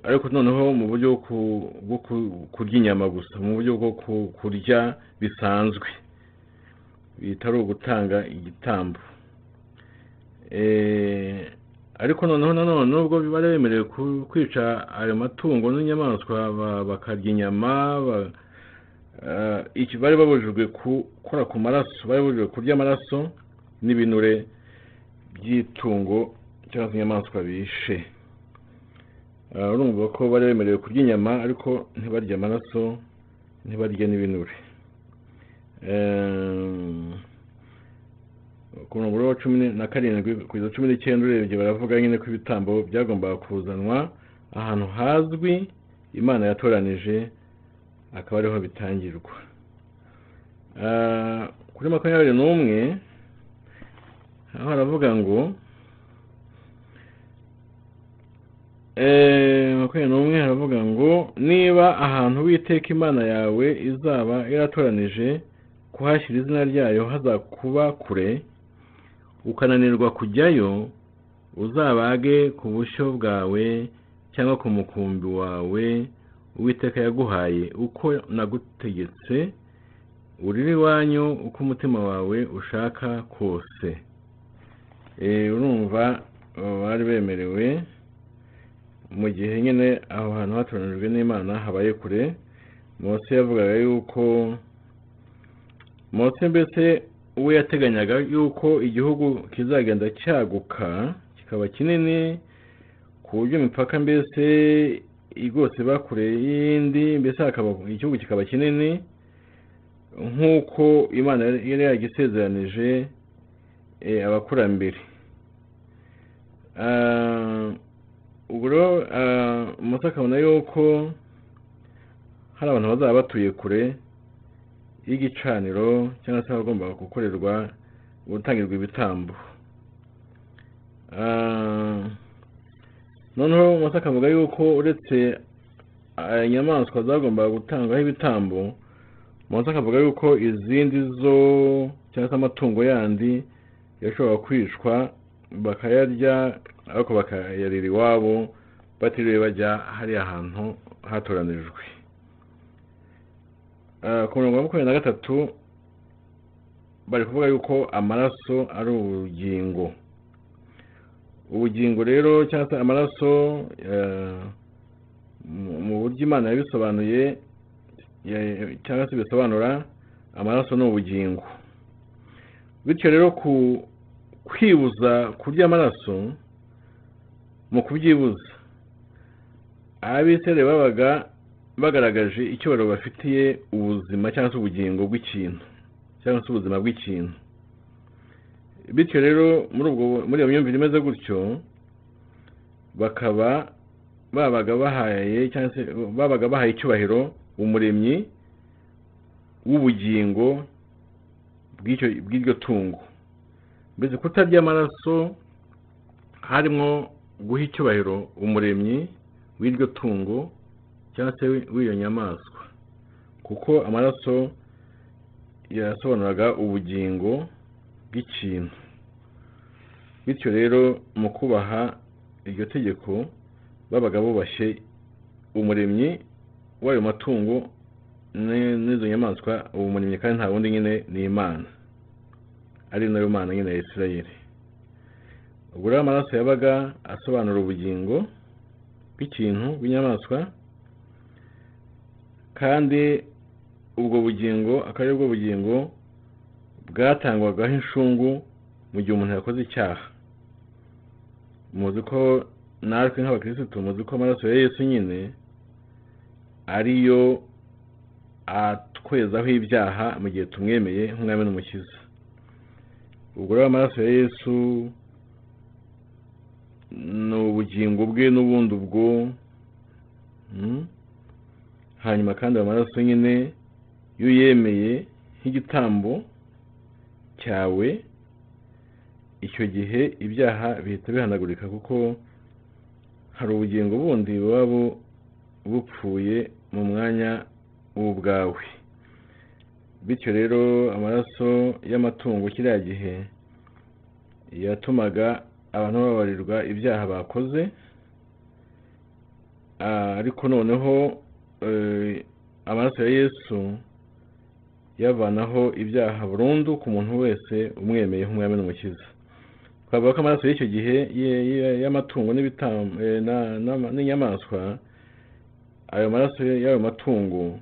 ariko noneho mu buryo bwo ku- bwo ku- kurya inyama gusa mu buryo bwo ku- kurya bisanzwe bitari ugutanga igitambo. Eh, ariko noneho nanone nubwo bari bemerewe kwica ayo matungo n'inyamaswa ba- bakarya inyama eh, iki bari babujijwe gukora ku maraso bari babujijwe kurya amaraso n'ibinure by'itungo cyangwa se inyamaswa bishe. Eh, urumva ko bari bemerewe kurya inyama ariko ntibarye amaraso ntibarye n'ibinure. Eh, ku murongo wa cumi na karindwi kugeza cumi n'icyenda urebye baravuga nyine ko ibitambo byagombaga kuzanwa ahantu hazwi imana yatoranije akaba ariho bitangirwa. Ah, kuri makumyabiri n'umwe aho haravuga ngo Eh, makumyabiri n'umwe haravuga ngo niba ahantu witeka imana yawe izaba yaratoranije kuhashyira izina ryayo hazakuba kure ukananirwa kujyayo uzabage ku bushyo bwawe cyangwa ku mukumbi wawe uwiteka yaguhaye uko nagutegetse urire iwanyu uko umutima wawe ushaka kose. Eh, urumva abo bari bemerewe mu gihe nyine aho hantu hatoranijwe n'imana habaye kure mose yavugaga yuko mose mbese we yateganyaga yuko igihugu kizagenda cyaguka kikaba kinini ku buryo imipaka mbese rwose bakure y'indi mbese hakaba igihugu kikaba kinini nk'uko imana yari yagisezeranije eh, abakurambere. Ah, ubwo rero ah, mose akabona yuko hari abantu bazaba batuye kure y'igicaniro cyangwa se abagomba gukorerwa gutangirwa ibitambo. Ah, noneho mose akavuga yuko uretse ah, inyamaswa zagombaga gutangwaho ibitambo mose akavuga yuko izindi zo cyangwa se amatungo yandi yashobora kwicwa bakayarya ariko bakayarira iwabo batiriwe bajya hariya hantu hatoranijwe. Ah, ku murongo wa makumyabiri na gatatu bari kuvuga yuko amaraso ari ubugingo ubugingo rero cyangwa se amaraso eh, mu- buryo imana yabisobanuye ya- cyangwa se bisobanura amaraso ni ubugingo. Bityo rero ku kwibuza kurya amaraso mu kubyibuza. Abisere babaga bagaragaje icyubahiro bafitiye ubuzima cyangwa se ubugingo bw'ikintu cyangwa se ubuzima bw'ikintu. Bityo rero muri ubwo muri iyo myumvire imeze gutyo bakaba babaga bahaye cyangwa se babaga bahaye icyubahiro umuremyi w'ubugingo bw'icyo bw'iryo tungo. Mbese kutarya amaraso harimo guha icyubahiro umuremyi w'iryo tungo cyangwa se w'iyo nyamaswa. Kuko amaraso yasobanuraga ubugingo bw'ikintu. Bityo rero mu kubaha iryo tegeko babaga bubashye umuremyi w'ayo matungo ni- n'izo nyamaswa uwo muremyi kandi nta wundi nyine ni imana. Ari na yo mana nyine ya isirayeli. Ubwo rero amaraso yabaga asobanura ubugingo bw'ikintu bw'inyamaswa kandi ubwo bugingo akaba ari bwo bugingo bwatangwagaho inshungu mu gihe umuntu yakoze icyaha muzi ko natwe nk'abakirisitu muzi ko amaraso ya yesu nyine ariyo atwezaho ibyaha mu gihe tumwemeye nk'umwami n'umukiza ubwo rero amaraso ya yesu ni ubugingo bwe n'ubundi ubwo mm? hanyuma kandi ayo maraso nyine iyo uyemeye nk'igitambo cyawe icyo gihe ibyaha bihita bihanagurika kuko hari ubugingo bundi buba bu- bupfuye mu mwanya w'ubwawe. Bityo rero amaraso y'amatungo kiriya gihe yatumaga abantu babarirwa ibyaha bakoze Ah, ariko noneho eh, amaraso ya yesu yavanaho ibyaha burundu ku muntu wese umwemeye nk'umwami n'umukiza. Twavuga ko amaraso y'icyo gihe y'amatungo eh, n'inyamaswa ayo maraso y'ayo matungo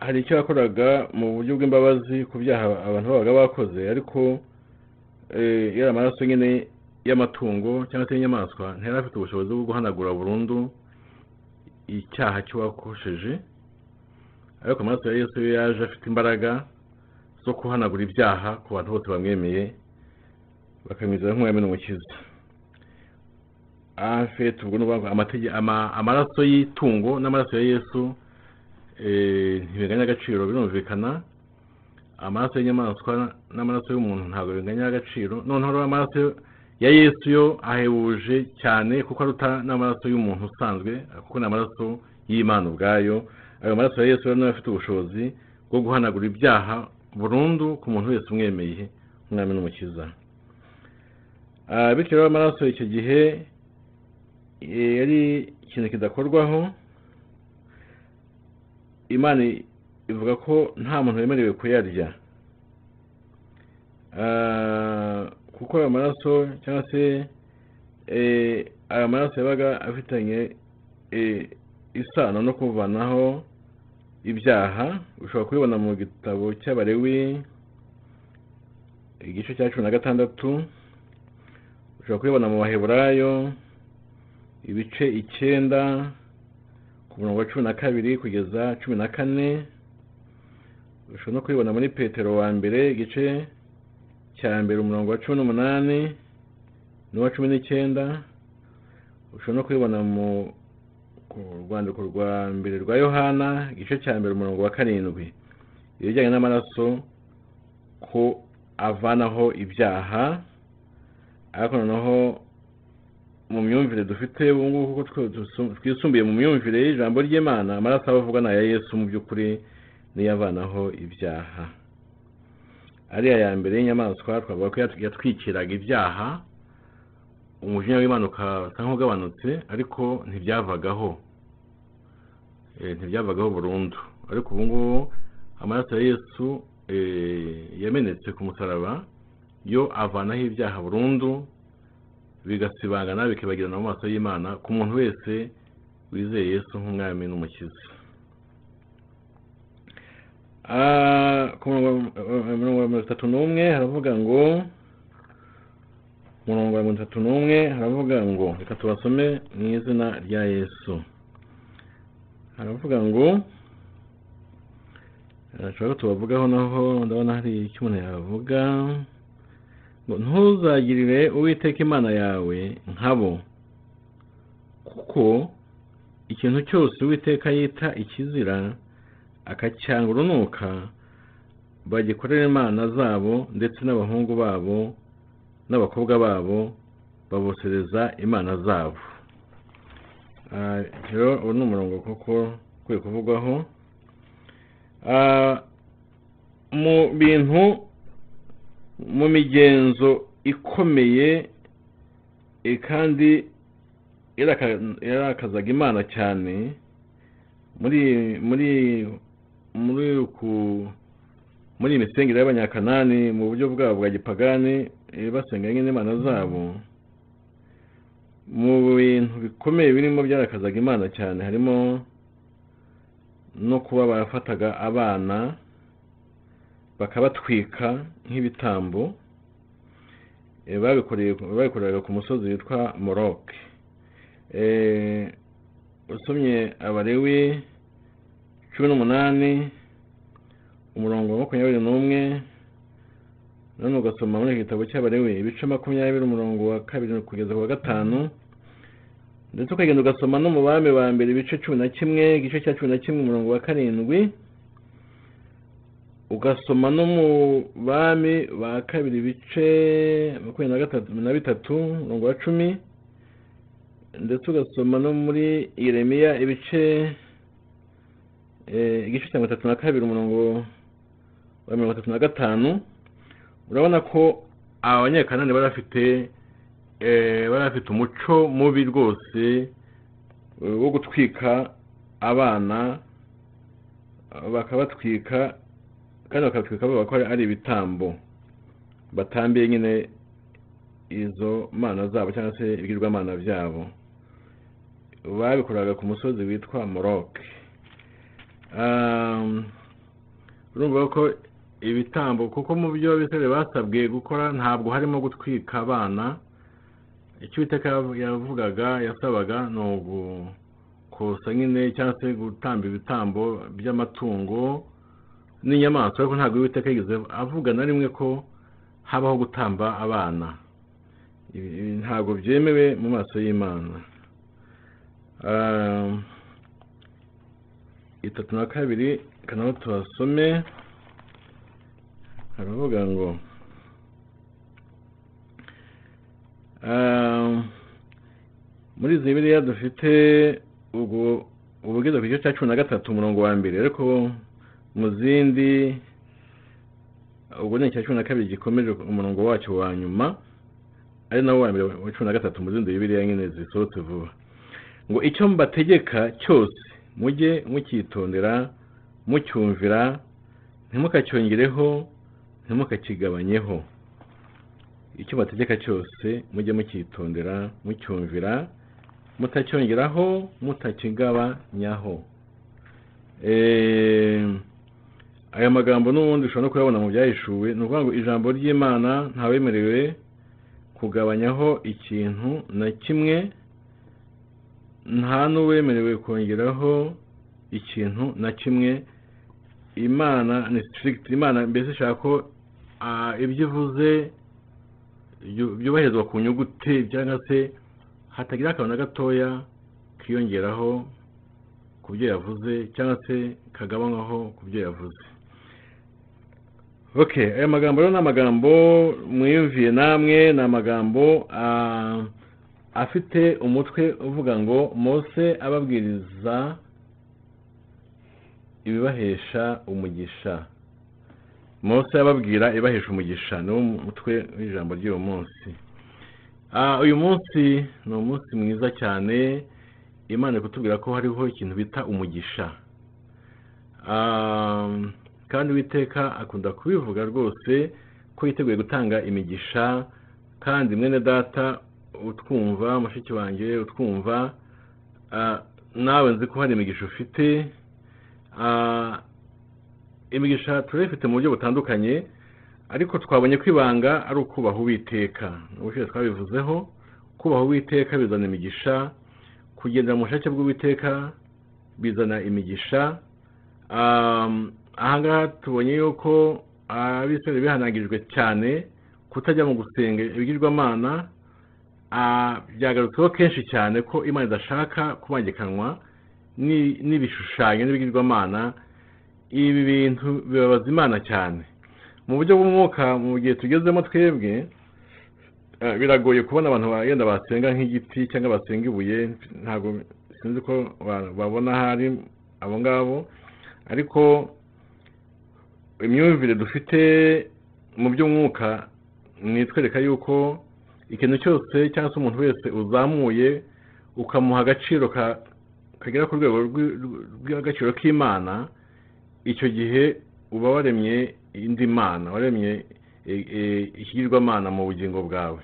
hari icyo yakoraga mu buryo bw'imbabazi ku byaha abantu babaga bakoze ariko eh, yari amaraso nyine y'amatungo cyangwa se y'inyamaswa ntiyari afite ubushobozi bwo guhanagura burundu icyaha cy'uwakosheje ariko amaraso ya yesu yo yaje afite imbaraga zo guhanagura ibyaha ku bantu bose bamwemeye bakamwizera ukuvuga ngo amatege- ama- amaraso y'itungo n'amaraso ya yesu eh, ntibinganya agaciro birumvikana. Amaraso y'inyamaswa n'amaraso y'umuntu ntabwo binganya agaciro. Noneho rero amaraso ya yesu yo ahebuje cyane kuko aruta n'amaraso y'umuntu usanzwe kuko ni amaraso y'imana ubwayo. Ayo maraso ya yesu rero niyo afite ubushobozi bwo guhanagura ibyaha burundu ku muntu wese umwemeye umwami n'umukiza. Ah, bityo rero amaraso icyo gihe eh, yari ikintu kidakorwaho. Imana ivuga ko nta muntu wemerewe kuyarya. Ah, kuko ayo maraso cyangwa se eh, ayo maraso yabaga afitanye eh, isano no kuvanaho ibyaha ushobora kubibona mu gitabo cy'abarewi igice cya cumi na gatandatu ushobora kubibona mu baheburayo ibice icyenda ku murongo wa cumi na kabiri kugeza cumi na kane ushobora no kubibona muri petero wa mbere igice cya mbere umurongo wa cumi n'umunani n'uwa cumi n'icyenda ushobora no kubibona mu ku rwandiko rwa mbere rwa yohana igice cya mbere umurongo wa karindwi. Ibijyanye n'amaraso ko avanaho ibyaha ariko noneho mu myumvire dufite ubu ngubu kuko twisumbuye mu myumvire y'ijambo ry'imana amaraso aba avuga ni aya yesu mu by'ukuri niyo avanaho ibyaha. Ariya ya mbere y'inyamaswa twavuga ko yat- yatwikiraga ibyaha umujinya w'imana ukasa nk'ugabanutse ariko ntibyavagaho Eh, ntibyavagaho burundu ariko ubu ngubu amaraso ya yesu eh, yamenetse ku musaraba yo avanaho ibyaha burundu bigasibangana bikibagirana mu maso y'imana ku muntu wese wizeye yesu nk'umwami n'umukiza Ah, ku murongo wa mirongo itatu n'umwe haravuga ngo umurongo wa mirongo itatu n'umwe haravuga ngo reka tubasome mu izina rya yesu. Haravuga ngo ashobora ko tubavugaho naho ndabona hari icyo umuntu yavuga ngo ntuzagirire uwiteka imana yawe nkabo kuko ikintu cyose uwiteka yita ikizira akacyanga urunuka bagikorera imana zabo ndetse n'abahungu babo n'abakobwa babo babosereza imana zabo. Ah, rero ubu ni umurongo koko ukwiye kuvugwaho. Ah, mu bintu mu migenzo ikomeye eh, kandi yarakazaga imana cyane muri muri muri iyi misengere y'abanyakanani mu buryo bwabo bwa gipagani eh, basenga nyine imana zabo. Mu bintu bikomeye birimo byarakazaga imana cyane harimo no kuba barafataga abana bakabatwika nk'ibitambo Eh, babikoreraga ku musozi witwa moroke Eh, usomye abalewi cumi n'umunani umurongo wa makumyabiri n'umwe none ugasoma muri iki gitabo cy'abalewi ibice makumyabiri umurongo wa kabiri kugeza ku wa gatanu ndetse ukagenda ugasoma no mu bami ba mbere ibice cumi na kimwe igice cya cumi na kimwe umurongo wa karindwi ugasoma no mu bami ba kabiri ibice makumyabiri na gatatu na bitatu umurongo wa cumi ndetse ugasoma no muri yeremiya ibice eh, igice cya mirongo itatu na kabiri umurongo wa mirongo itatu na gatanu urabona ko aba banyekanani bari bafite eh, bari bafite umuco mubi rwose eh, wo gutwika abana bakabatwika kandi bakabatwika bavuga ko ari ibitambo. Batambiye nyine izo mana zabo cyangwa se ibigirwamana byabo. Babikoraga ku musozi witwa moroke Um, urumva ko ibitambo kuko mu byo abisirayeli basabwe gukora ntabwo harimo gutwika abana. Icyo Uwiteka yavugaga yasabaga ni ugukosa nyine cyangwa se gutamba ibitambo by'amatungo n'inyamaswa ariko ntabwo Uwiteka yigeze avuga na rimwe ko habaho gutamba abana. Ntabwo byemewe mu maso y'imana. Um, itatu na kabiri kanaho tuhasome. Haravuga ngo um, muri izi biriya dufite ubugeze ku gice cya cumi na gatatu umurongo wa mbere. Ariko mu zindi ubwo ni icya cumi na kabiri gikomeje umurongo wacyo wa nyuma ari nawo wa mbere wa cumi na gatatu mu zindi bibiriya nyine zisohotse vuba. Ngo icyo mbategeka cyose mujye mucyitondera mucyumvira ntimukacyongereho ntimukakigabanyeho. Icyo bategeka cyose mujye mucyitondera mucyumvira mutacyongeraho mutakigabanyaho. Aya magambo n'ubundi ushobora no kuyabona mu byahishuwe ni ukuvuga ngo ijambo ry'imana ntawemerewe kugabanyaho ikintu na kimwe nta n'uwemerewe kongeraho ikintu na kimwe. Imana ni strict imana mbese ishaka ko ibyo ivuze byu- byubahirizwa ku nyuguti cyangwa se hatagira akantu na gatoya kiyongeraho ku byo yavuze cyangwa se kagabanywaho ku byo yavuze. Ok aya magambo rero ni amagambo mwiyumviye namwe ni amagambo afite umutwe uvuga ngo mose ababwiriza ibibahesha umugisha. Mose ababwira ibahesha umugisha niwo mutwe w'ijambo ry'uwo munsi. Ah, uyu munsi ni umunsi mwiza cyane imana iri kutubwira ko hariho ikintu bita umugisha. Ah, kandi uwiteka akunda kubivuga rwose ko yiteguye gutanga imigisha kandi mwene data utwumva mushiki wanjye utwumva ah, nawe nzi ko hari imigisha ufite. Imigisha turayifite mu buryo butandukanye ariko twabonye ko ibanga ari ukubaha uwiteka. Ubushize twabivuzeho kubaha uwiteka bizana imigisha kugendera mu bushake bw'uwiteka bizana imigisha. Ahangaha tubonye yuko abisirayeli bihanangirijwe cyane kutajya mu gusenga ibigirwamana byagarutsweho kenshi cyane ko imana idashaka kubangikanwa ni- n'ibishushanyo n'ibigirwamana ibi bintu bibabaza imana cyane. Mu buryo bw'umwuka mu gihe tugezemo twebwe eh, biragoye kubona abantu ba- yenda basenga nk'igiti cyangwa basenga ibuye. Ntabwo sinzi ko ba- babona ahari abo ngabo. Ariko imyumvire dufite mu by'umwuka nitwereka yuko ikintu cyose cyangwa se umuntu wese uzamuye ukamuha agaciro ka- kagera ku rwego rw'agaciro k'imana icyo gihe uba waremye indi mana waremye e- e, ikigirwamana mu bugingo bwawe.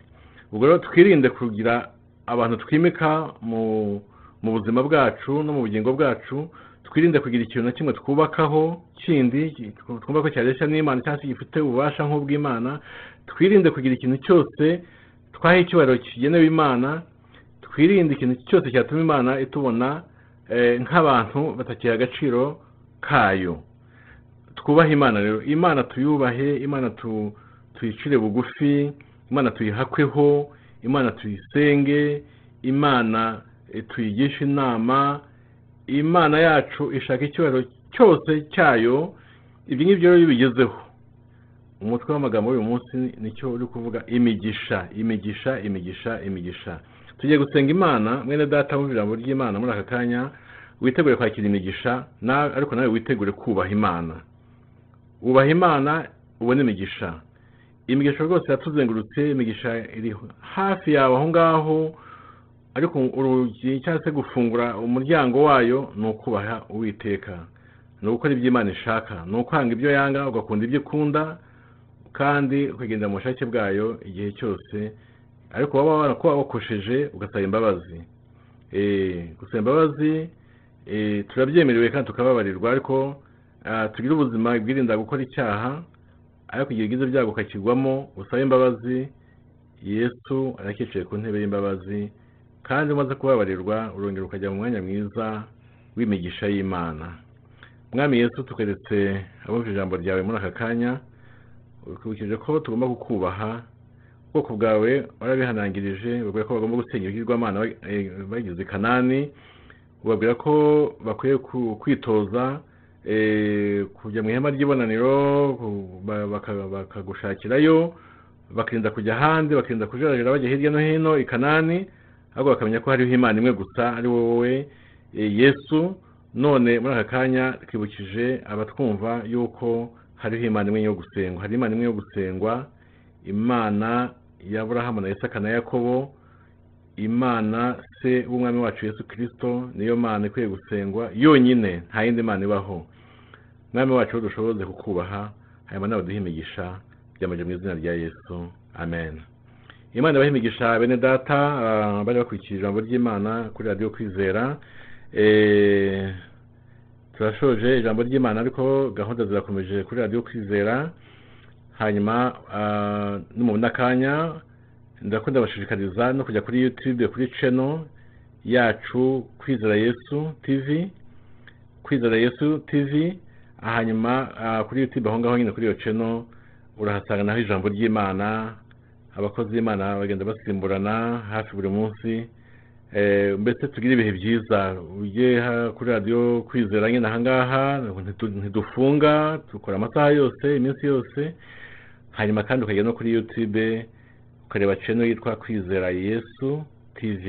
Ubwo rero twirinde kugira abantu twimika mu buzima bwacu no mu bugingo bwacu twirinde kugira ikintu na kimwe twubakaho kindi ki- twumva ko cyareshya n'imana cyangwa se gifite ububasha nk'ubw'imana twirinde kugira ikintu cyose twaha icyubahiro kigenewe imana twirinde ikintu cyose cyatuma imana itubona eh, nk'abantu batakiha agaciro kayo. Twubahe imana rero. Imana tuyubahe imana tu- tuyicire bugufi imana tuyihakweho imana tuyisenge imana eh, tuyigishe inama imana yacu ishaka icyubahiro cyose cyayo ibyo ngibyo rero iyo ubigezeho. Umutwe w'amagambo w'uyu munsi ni cyo uri kuvuga imigisha imigisha imigisha imigisha. Tugiye gusenga imana mwene data wumva ijambo ry'imana muri aka kanya witegure kwakira imigisha ariko nawe witegure kubaha imana. Wubaha imana ubone imigisha. Imigisha rwose yatuzengurutse imigisha iri hafi yawe aho ngaho ariko urugi cyangwa se gufungura umuryango wayo ni ukubaha uwiteka. Ni ugukora ibyo imana ishaka. Ni ukwanga ibyo yanga ugakunda ibyo ikunda kandi ukagendera mu bushake bwayo igihe cyose. Ariko waba warakuba wakosheje ugasaba imbabazi. Eh, gusaba imbabazi eh, turabyemerewe kandi tukababarirwa. Ariko tugire ubuzima bwirinda gukora icyaha ariko igihe ugize ibyago ukakigwamo usaba imbabazi yesu arakicaye ku ntebe y'imbabazi kandi umaze kubabarirwa urongera ukajya mu mwanya mwiza w'imigisha y'imana. Mwami yesu tukeretse abumva ijambo ryawe muri aka kanya ukurikije ko tugomba kukubaha ubwoko bwawe warabihanangirije babwira ko bagomba gusenya ibigirwamana ba- bageze i kanani ubabwira ko bakwiye kwitoza kujya mu ihema ry'ibonaniro bakagushakirayo bakirinda kujya ahandi bakirinda kujarajara bajya hirya no hino i kanani ahubwo bakamenya ko hariho imana imwe gusa ari wowe eh, yesu. None muri aka kanya twibukije abatwumva yuko hariho imana imwe yo gusengwa. Hari imana imwe yo gusengwa imana ya aburahamu na isaka na yakobo imana se w'umwami wacu yesu kirisito niyo mana ikwiye gusengwa yonyine nta yindi mana ibaho. Mwami wacu dushoboze kukubaha hanyuma nawe duhe imigisha byamaje mu izina rya yesu. Amen. Imana ibahe imigisha bene data ah, bari bakurikiye ijambo ry'imana kuri radiyo kwizera. Eh, turashoje ijambo ry'imana ariko gahunda zirakomeje kuri radiyo kwizera. Hanyuma ah, no mu n'akanya ndakunda bashishikariza no kujya kuri youtube kuri channel yacu kwizera yesu tv kwizera yesu tv hanyuma ah, kuri youtube aho ngaho nyine kuri iyo channel urahasanga naho ijambo ry'imana abakozi b'imana bagenda basimburana hafi buri munsi Eh, mbese tugire ibihe byiza. Ujye kuri radiyo kwizera nyine ahangaha ntitu- ntidufunga dukora amasaha yose iminsi yose hanyuma kandi ukajya no kuri youtube ukareba channel yitwa kwizera yesu tv